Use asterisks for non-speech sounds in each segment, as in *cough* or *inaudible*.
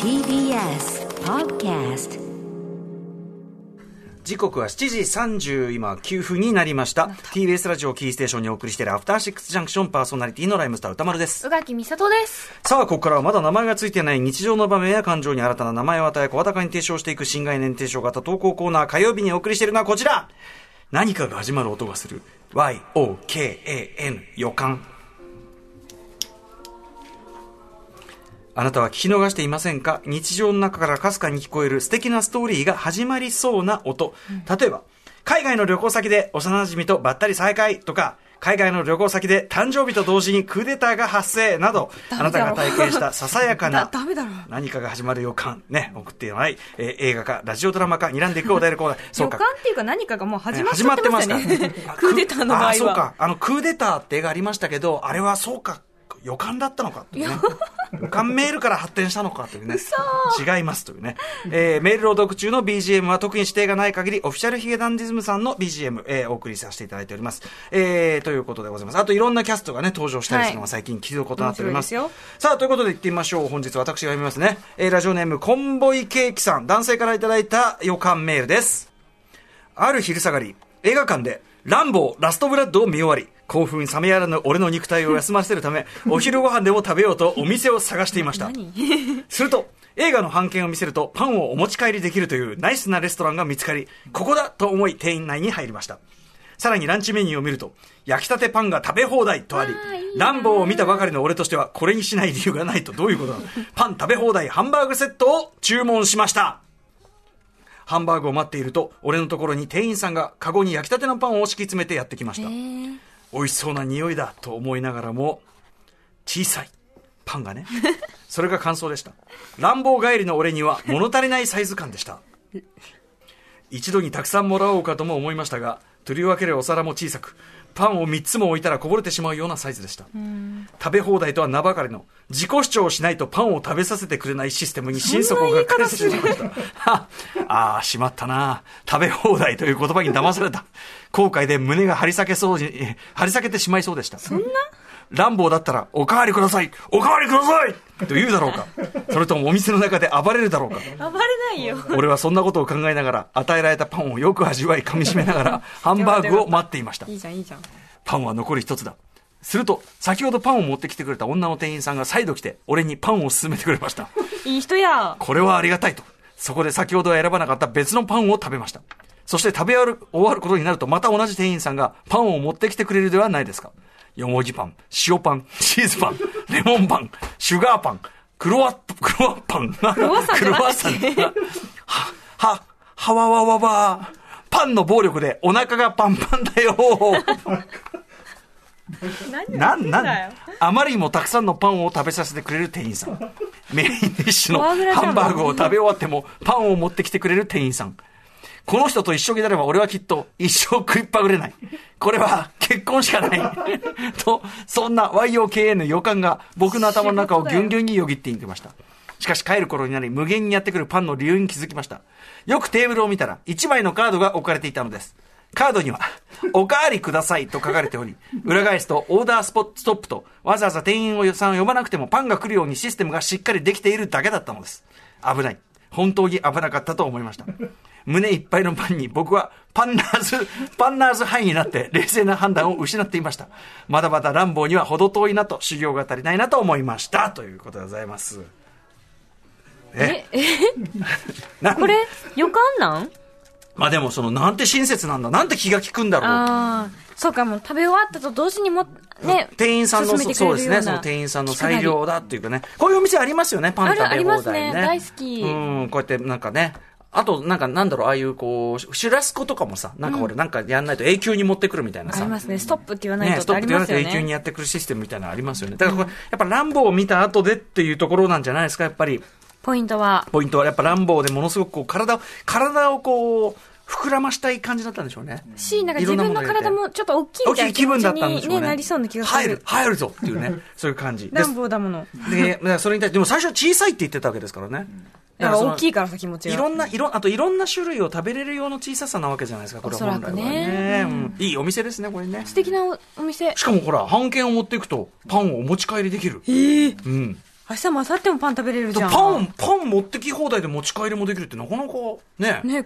TBS Podcast 時刻は7時30今9分になりました。TBS ラジオキーステーションにお送りしているアフターシックスジャンクションパーソナリティのライムスター歌丸です。宇垣美里です。さあここからはまだ名前がついていない日常の場面や感情に新たな名前を与え声高に提唱していく新概念提唱型投稿コーナー火曜日にお送りしているのはこちら。何かが始まる音がする。YOKAN 予感あなたは聞き逃していませんか？日常の中からかすかに聞こえる素敵なストーリーが始まりそうな音。例えば、海外の旅行先で幼馴染とばったり再会とか、海外の旅行先で誕生日と同時にクーデターが発生など、あなたが体験した *laughs* ささやかな何かが始まる予感、ね、送ってない、えー映画か、ラジオドラマか、睨んでいくお題のコーナー。*laughs* そう予か感っていうか何かがもう始まっ始ちゃっまっててますかましたね。あ *laughs* クーデターの場合は。あそうか。あの、クーデターって映画ありましたけど、あれはそうか、予感だったのかね。予感メールから発展したのかというね。違いますというね。えーメール朗読中の BGM は特に指定がない限り、オフィシャルヒゲダンディズムさんの BGM、えーお送りさせていただいております。えーということでございます。あといろんなキャストがね、登場したりするのが最近聞くことになっております。面白いさあ、ということで行ってみましょう。本日私が読みますね。えーラジオネーム、コンボイケーキさん、男性からいただいた予感メールです。ある昼下がり、映画館で、ランボー、ラストブラッドを見終わり、興奮冷めやらぬ俺の肉体を休ませるため、*laughs* お昼ご飯でも食べようとお店を探していました。*laughs* *laughs* すると、映画の半券を見せるとパンをお持ち帰りできるというナイスなレストランが見つかり、ここだと思い店員内に入りました。さらにランチメニューを見ると、焼きたてパンが食べ放題とあり、ランボーを見たばかりの俺としては、これにしない理由がないとどういうことなのパン食べ放題ハンバーグセットを注文しました。ハンバーグを待っていると、俺のところに店員さんがカゴに焼きたてのパンを敷き詰めてやってきました。美味しそうな匂いだと思いながらも、小さい。パンがね。*laughs* それが感想でした。乱暴帰りの俺には物足りないサイズ感でした。*laughs* 一度にたくさんもらおうかとも思いましたが、取り分けるお皿も小さく、パンを3つも置いたらこぼれてしまうようなサイズでした。食べ放題とは名ばかりの、自己主張をしないとパンを食べさせてくれないシステムに心底がっかりしてしまいました。は *laughs* ああ、しまったな。食べ放題という言葉に騙された。後悔で胸が張り裂けそうに、え張り裂けてしまいそうでした。そんな？乱暴だったら、おかわりくださいおかわりくださいと言うだろうか。それともお店の中で暴れるだろうか。暴れないよ。俺はそんなことを考えながら、与えられたパンをよく味わい噛み締めながら、*laughs* ハンバーグを待っていました。いいじゃん、いいじゃん。パンは残り一つだ。すると、先ほどパンを持ってきてくれた女の店員さんが再度来て、俺にパンを勧めてくれました。*laughs* いい人や。これはありがたいと。そこで先ほどは選ばなかった別のパンを食べました。そして食べ終わる終わることになると、また同じ店員さんがパンを持ってきてくれるではないですか。よもぎパン、塩パン、チーズパン、*laughs* レモンパン、シュガーパン、クロワッ、クロワッパン。クロワッサンじゃなくてサン。は、は、はわわわわ。パンの暴力でお腹がパンパンだよ。何なん、なん？あまりにもたくさんのパンを食べさせてくれる店員さん。メインディッシュの？ハンバーグを食べ終わってもパンを持ってきてくれる店員さん。この人と一緒になれば俺はきっと一生食いっぱぐれない。これは結婚しかない。と、そんな YOKA の予感が僕の頭の中をギュンギュンによぎっていきました。しかし帰る頃になり無限にやってくるパンの理由に気づきました。よくテーブルを見たら1枚のカードが置かれていたのです。カードには、おかわりくださいと書かれており、裏返すとオーダースポストップと、わざわざ店員をさんを呼ばなくてもパンが来るようにシステムがしっかりできているだけだったのです。危ない。本当に危なかったと思いました。胸いっぱいのパンに僕はパンナーズ、パンナーズハイになって冷静な判断を失っていました。まだまだ乱暴には程遠いなと修行が足りないなと思いました。ということでございます。え？え、*laughs* これ、予感なん？まあでもそのなんて親切なんだ。なんて気が利くんだろう。ああ、そうか、もう食べ終わったと同時にも、ね、店員さんの、そうですね、その店員さんの裁量だっていうかね。こういうお店ありますよね、パン食べ放題ね。ありますね大好きうん、こうやってなんかね。あと、なんか、なんだろう、ああいう、こう、シュラスコとかもさ、なんか俺、なんかやんないと永久に持ってくるみたいなさ。ありますね。ストップって言わないね、とストップって言わありますよれて永久にね。やってくるシステムみたいなのありますよね。だからこれ、やっぱランボーを見た後でっていうところなんじゃないですか、やっぱり。ポイントは、ポイントはやっぱランボーでものすごくこう、体を、体をこう、膨らましたい感じだったんでしょうね。し、なんか自分の体もちょっと大きい大みたいなきい気分だったんにでしょうね。ね、なりそうな気がする入る、。入るぞっていうね、そういう感じ。で暖房だもの。で、それに対して、でも最初は小さいって言ってたわけですからね。だから大きいからさ、気持ちが。いろんな、いろ、あといろんな種類を食べれるような小ささなわけじゃないですか、これ本来はくねね。うんいいお店ですね、これね。素敵なおお店。しかもほら、半券を持っていくと、パンをお持ち帰りできる。ええうん。明日も明後日もパン食べれるじゃん。パン、パン持ってき放題で持ち帰りもできるってなかなかね。ね、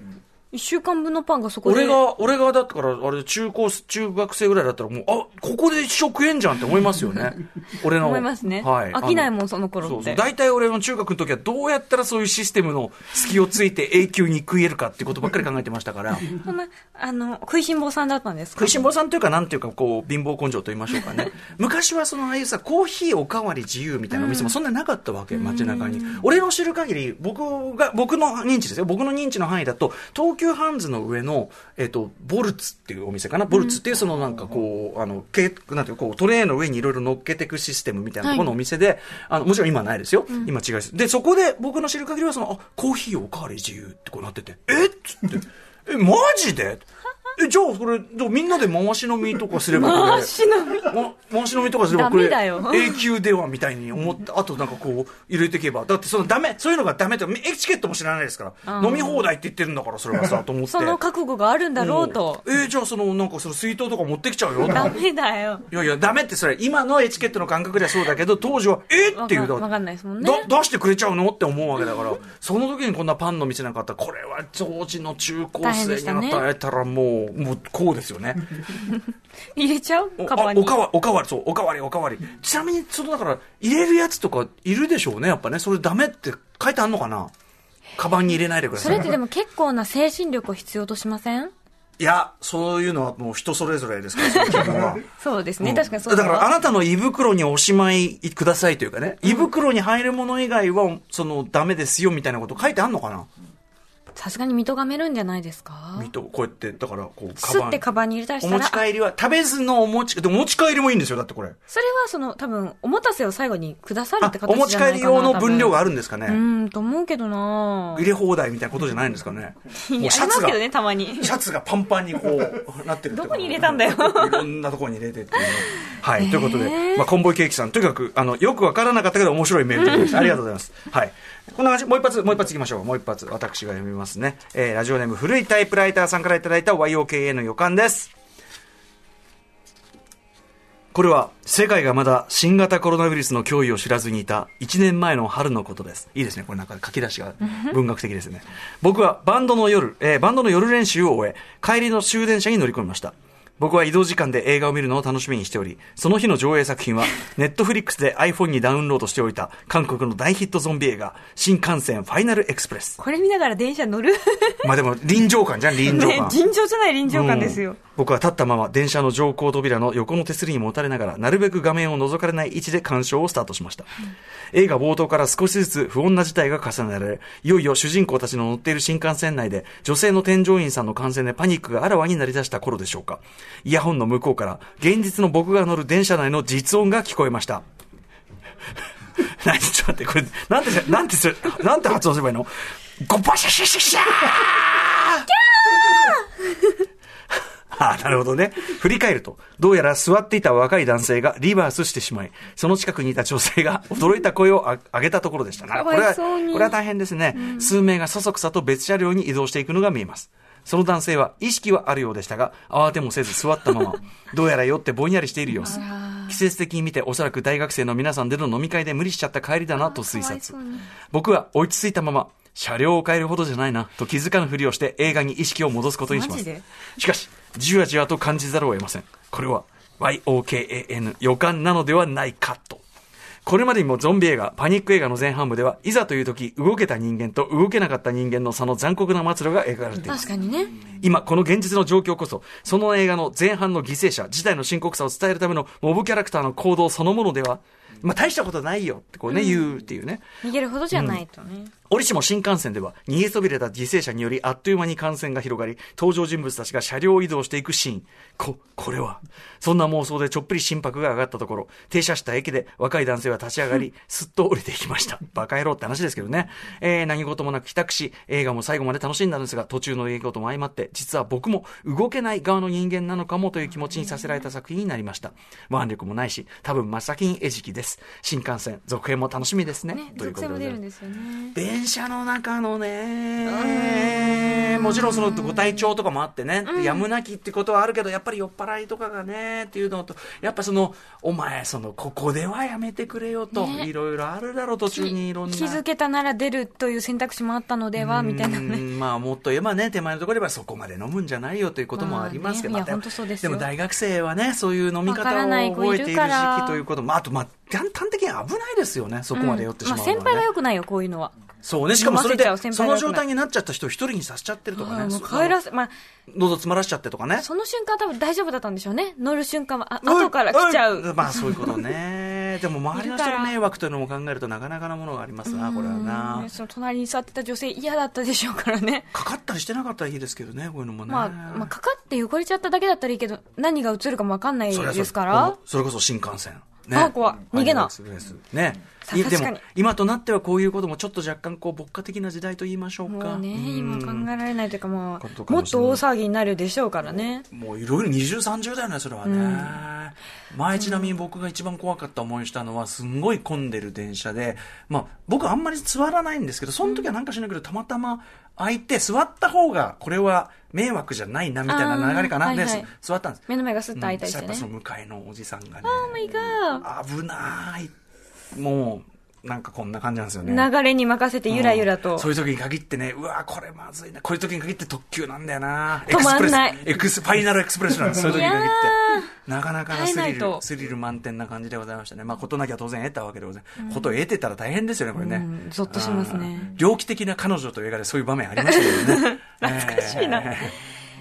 一週間分のパンがそこで。俺が、俺がだったから、あれ、中高、中学生ぐらいだったらもう、あ、ここで一生食えんじゃんって思いますよね。*laughs* 俺の。思いますね。はい。飽きないもん、ん、その頃って。そうそう。大体俺の中学の時はどうやったらそういうシステムの隙をついて永久に食えるかってことばっかり考えてましたから。*laughs* そんな、あの、食いしん坊さんだったんですか？食いしん坊さんというか、なんていうか、こう、貧乏根性と言いましょうかね。*laughs* 昔はその、ああいうさ、コーヒーおかわり自由みたいなお店もそんななかったわけ、街中に。俺の知る限り、僕が、僕の認知ですよ。僕の認知の範囲だと、東急ハンズの上の、えっ、と、ボルツっていうお店かな？ボルツっていうそのなんかこう、あの、けなんていうかこう、トレーの上にいろいろ乗っけていくシステムみたいなところのお店で、あの、もちろん今はないですよ。今違いです。で、そこで僕の知る限りはその、あ、コーヒーおかわり自由ってこうなってて、えっ？つって、え、マジで？え、じゃあ、これ、みんなで回し飲みとかすればこれ、回し飲みま回し飲みとかすればこれ、永久ではみたいに思って、あとなんかこう、入れていけば。だってそのダメ、そういうのがダメって、エチケットも知らないですから。飲み放題って言ってるんだから、それはさ、と思って。*laughs* その覚悟があるんだろうと。えーじゃあその、なんかその水筒とか持ってきちゃうよ。*laughs* ダメだよ。いやいや、ダメってそれ、今のエチケットの感覚ではそうだけど、当時は、えーっていう。わかんないですもんねだ出してくれちゃうのって思うわけだから、その時にこんなパンの店なんかあったら、これは当時の中高生にでしたね与えたらもう、もうこうですよね。*laughs* 入れちゃう？おカバンに？あおかわり、おかわり、そう、おかわり、おかわり。ちなみに、そのだから、入れるやつとかいるでしょうね、やっぱね。それダメって書いてあんのかな？カバンに入れないでください。それってでも結構な精神力を必要としません？いや、そういうのはもう人それぞれですから、そは。*laughs* そうですね。うん確かにそうだから、あななたの胃袋におしまいくださいというかね、胃袋に入るもの以外は、その、ダメですよみたいなこと書いてあんのかな？さすがに見とがめるんじゃないですか？見と、こうやって、だから、こう、すってカバンに入れたりしおたら、あ持ち帰りは、食べずのお持ち、でも持ち帰りもいいんですよ、だってこれ。それはその多分、おもたせを最後にくださるあって、お持ち形じゃないかな帰り用の分量があるるんですかね。うーん、と思うけどな入れ放題みたいなことじゃないんですかね。*laughs* いやもうシャツがありますけど、ね、たまに。シャツがパンパンにこう、なってる *laughs* どこに入れたんだよいろんなところに入れてっていうね。はい。ということで、まあ、コンボイケーキさん、とにかく、あの、よくわからなかったけど面白いメールでした。ありがとうございます。はい。こんな感じ、もう一発、もう一発いきましょう。もう一発、私が読みますね。えー、ラジオネーム、古いタイプライターさんからいただいた YOKA の予感です。これは世界がまだ新型コロナウイルスの脅威を知らずにいた1年前の春のことです。いいですね。これなんか書き出しが文学的ですね。僕はバンドの夜、えーバンドの夜練習を終え、帰りの終電車に乗り込みました。僕は移動時間で映画を見るのを楽しみにしており、その日の上映作品は、*laughs* ネットフリックスで iPhone にダウンロードしておいた韓国の大ヒットゾンビ映画、新幹線ファイナルエクスプレス。*laughs* これ見ながら電車乗る？*laughs* まあでも臨場感じゃん、臨場ね感。、尋常じゃない臨場感ですよ。うん僕は立ったまま電車の乗降扉の横の手すりにもたれながらなるべく画面を覗かれない位置で鑑賞をスタートしました、映画冒頭から少しずつ不穏な事態が重ねられいよいよ主人公たちの乗っている新幹線内で女性の添乗員さんの感染でパニックがあらわになりだした頃でしょうかイヤホンの向こうから現実の僕が乗る電車内の実音が聞こえました *laughs* 何ちょっと待って、これ、なんて、なんてする、なんて発音すればいいの？ゴパシャシャシャシャーああ、なるほどね。振り返ると、どうやら座っていた若い男性がリバースしてしまい、その近くにいた女性が驚いた声をあ上げたところでした。なこれは、これは大変ですね。数名がそそくさと別車両に移動していくのが見えます。その男性は意識はあるようでしたが、慌てもせず座ったまま、*laughs* どうやら酔ってぼんやりしている様子。季節的に見ておそらく大学生の皆さんでの飲み会で無理しちゃった帰りだなと推察。僕は追いついたまま、車両を変えるほどじゃないな、と気づかぬふりをして映画に意識を戻すことにします。しかし、じわじわと感じざるを得ません。これは、YOKAN 予感なのではないかと。これまでにもゾンビ映画、パニック映画の前半部では、いざという時、動けた人間と動けなかった人間の差の残酷な末路が描かれています。確かにね。今、この現実の状況こそ、その映画の前半の犠牲者、事態の深刻さを伝えるためのモブキャラクターの行動そのものでは、まあ、大したことないよってこうね、言うっていうね。逃げるほどじゃないとね。折しも新幹線では逃げそびれた犠牲者によりあっという間に感染が広がり、登場人物たちが車両移動していくシーン。こ、これは。そんな妄想でちょっぴり心拍が上がったところ、停車した駅で若い男性は立ち上がり、*laughs* すっと降りていきました。バカ野郎って話ですけどね。えー、何事もなく帰宅し、映画も最後まで楽しんだんですが、途中の出来事も相まって、実は僕も動けない側の人間なのかもという気持ちにさせられた作品になりました。腕力もないし、多分真っ先に餌食です。新幹線、続編も楽しみですね。ね、ということで属性も出るんですよね。車の中のね、もちろんそのご体調とかもあってね、やむなきってことはあるけど、やっぱり酔っ払いとかがね、っていうのと、やっぱその、お前、その、ここではやめてくれよと、ね。いろいろあるだろう、途中にいろんな。気づけたなら出るという選択肢もあったのではみたいなうね。んまあ、もっと言えばね、手前のところではそこまで飲むんじゃないよということもありますけど、まあねいやまあ本当そうですよ。も大学生はね、そういう飲み方を覚えている時期ということも、まあ、あと、まあ、端的に危ないですよね、そこまで酔ってしまうのは、ねまあ先輩が良くないよ、こういうのは。そうね、しかもそれでその状態になっちゃった人を一人にさせちゃってるとかね。もうそ帰らせ、まあ、喉詰まらしちゃってとかね。その瞬間多分大丈夫だったんでしょうね。乗る瞬間は、あ、後から来ちゃう。んまあそういうことね。*laughs* でも周りの人の迷惑というのも考えるとなかなかなものがありますな、これはなね。その隣に座ってた女性嫌だったでしょうからね。かかったりしてなかったらいいですけどね、こういうのもね。まあ、まあ、かかって汚れちゃっただけだったらいいけど、何が映るかもわかんないですから。それこそ新幹線。ね。あ怖い逃げなね。さいでも今となってはこういうこともちょっと若干こう、牧歌的な時代と言いましょうか。もうね、うん今考えられないというかももっと大騒ぎになるでしょうからね。もういろいろ20、30だよね、それはね。前ちなみに僕が一番怖かった思いしたのは、すんごい混んでる電車で、まあ僕あんまり座らないんですけど、その時はなんかしないけど、たまたま空いて座った方が、これは迷惑じゃないな、みたいな流れかな。ではいはい座ったんです。目の前がスッと開いたりしてね。うんそしたらやっぱその向かいのおじさんがね、危ない。もう、なんかこんな感じなんですよね。ー流れに任せてゆらゆらと。そういう時に限ってね、うわこれまずいな。こういう時に限って特急なんだよな。止まんないエクスファイナルエクスプレスなんです。そういう時に限って。なかなかなスリルスリル満点な感じでございましたね。まあ、ことなきゃ当然得たわけでございます。ことを得てたら大変ですよね、これね。うんゾッとしますね猟奇的な彼女という映画でそういう場面ありましたよね。*laughs* 懐かしいな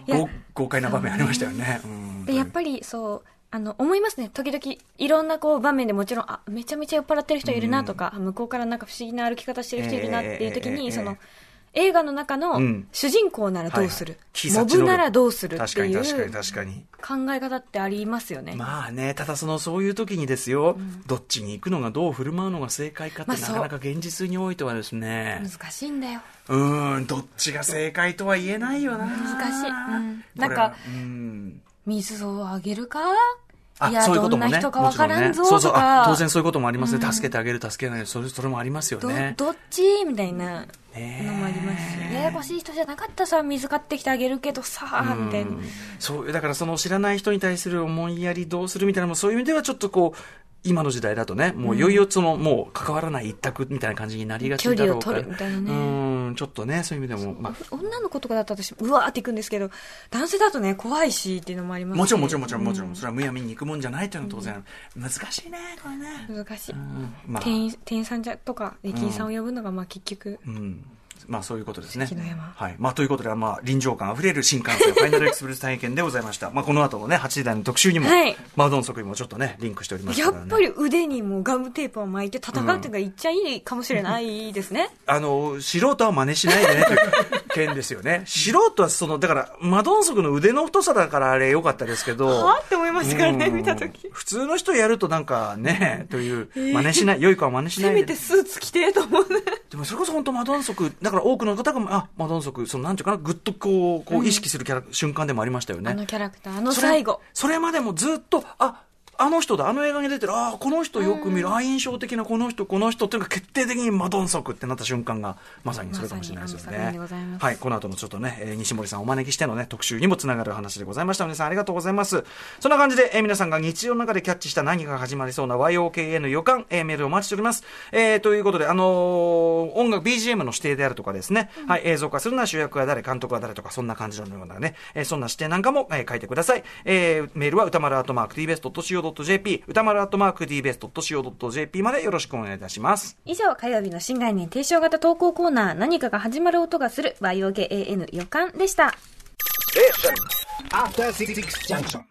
えー豪快な場面ありましたよね。うんで、やっぱりそう、あの、思いますね。時々、いろんなこう場面でもちろん、あ、めちゃめちゃ酔っ払ってる人いるなとか、あ向こうからなんか不思議な歩き方してる人いるなっていう時に、ええええその、映画の中のうん主人公ならどうする、はいモブならどうするってい確かに確かにう確かに。考え方ってありますよね。まあね、ただその、そういう時にですよ、どっちに行くのがどう振る舞うのが正解かって、まあなかなか現実においてはですね、難しいんだよ。うーん、どっちが正解とは言えないよな。難しいうんなんかうん。水をあげるか？あいや、そういうこともね。どんな人かわからんぞもちろね。そうそう。当然そういうこともあります。ね。助けてあげる、助けない、それ、それもありますよどね。どっち？みたいなのもありますし、ややこしい人じゃなかったらさ、水買ってきてあげるけどさ、みたいな。そう、だからその知らない人に対する思いやりどうするみたいなのも、そういう意味ではちょっとこう、今の時代だとね、もういよいよその、もう関わらない一択みたいな感じになりがちだろうから。距離を取るみたいなね。うん、ちょっとね、そういう意味でも、まあ、女の子とかだったら私、うわーっていくんですけど、男性だとね、怖いしっていうのもありますしもちろんもちろんもちろんもちろん、それはむやみに行くもんじゃないというのは当然、難しいね、これね。難しい。うんまあ、店員店員さんじゃとか、駅員さんを呼ぶのが、まあ結局、うん。まあそういうことですね。はい。まあということで、まあ臨場感あふれる新幹線ファイナルエクスプレス体験でございました。*laughs* まあこの後のね、8時台の特集にも、はいマウドン速にもちょっとね、リンクしておりますね。やっぱり腕にもガムテープを巻いて戦うっていうのがいっちゃいいかもしれないですね。あの、素人は真似しないでね、という件ですよね。*laughs* 素人はその、だから、マドンソクの腕の太さだからあれ良かったですけど。はって思いましたからね、うん見たとき。普通の人やるとなんかね、という、真似しない、良い子は真似しないで。せめてスーツ着てと思うね。でもそれこそ本当マドンソク、だから多くの方が、あ、マドンソク、そのなんていうかな、ぐっとこう、こう意識するキャラ、瞬間でもありましたよね。あのキャラクター、あのそれ最後。それまでもずっと、あ、あの人だ、あの映画に出てる、あこの人よく見る、あ印象的なこの人、この人っていうのが決定的にマドンソクってなった瞬間が、まさにそれかもしれないですよねま。すはい、この後のちょっとね、えー西森さんをお招きしてのね、特集にもつながる話でございました。皆さんありがとうございます。そんな感じで、えー皆さんが日常の中でキャッチした何かが始まりそうな YOKA の予感、えーメールをお待ちしております。えーということで、あのー音楽 BGM の指定であるとかですね、はい、映像化するのは主役は誰、監督は誰とか、そんな感じのようなね、えーそんな指定なんかも、えー書いてください。えーメールは歌丸アートマーク tbest.co.jp、歌丸アートマーク tbest.co.jp までよろしくお願いいたします。以上、火曜日の新概念提唱型投稿コーナー、何かが始まる音がする YOKAN 予感でした。After Six Junction.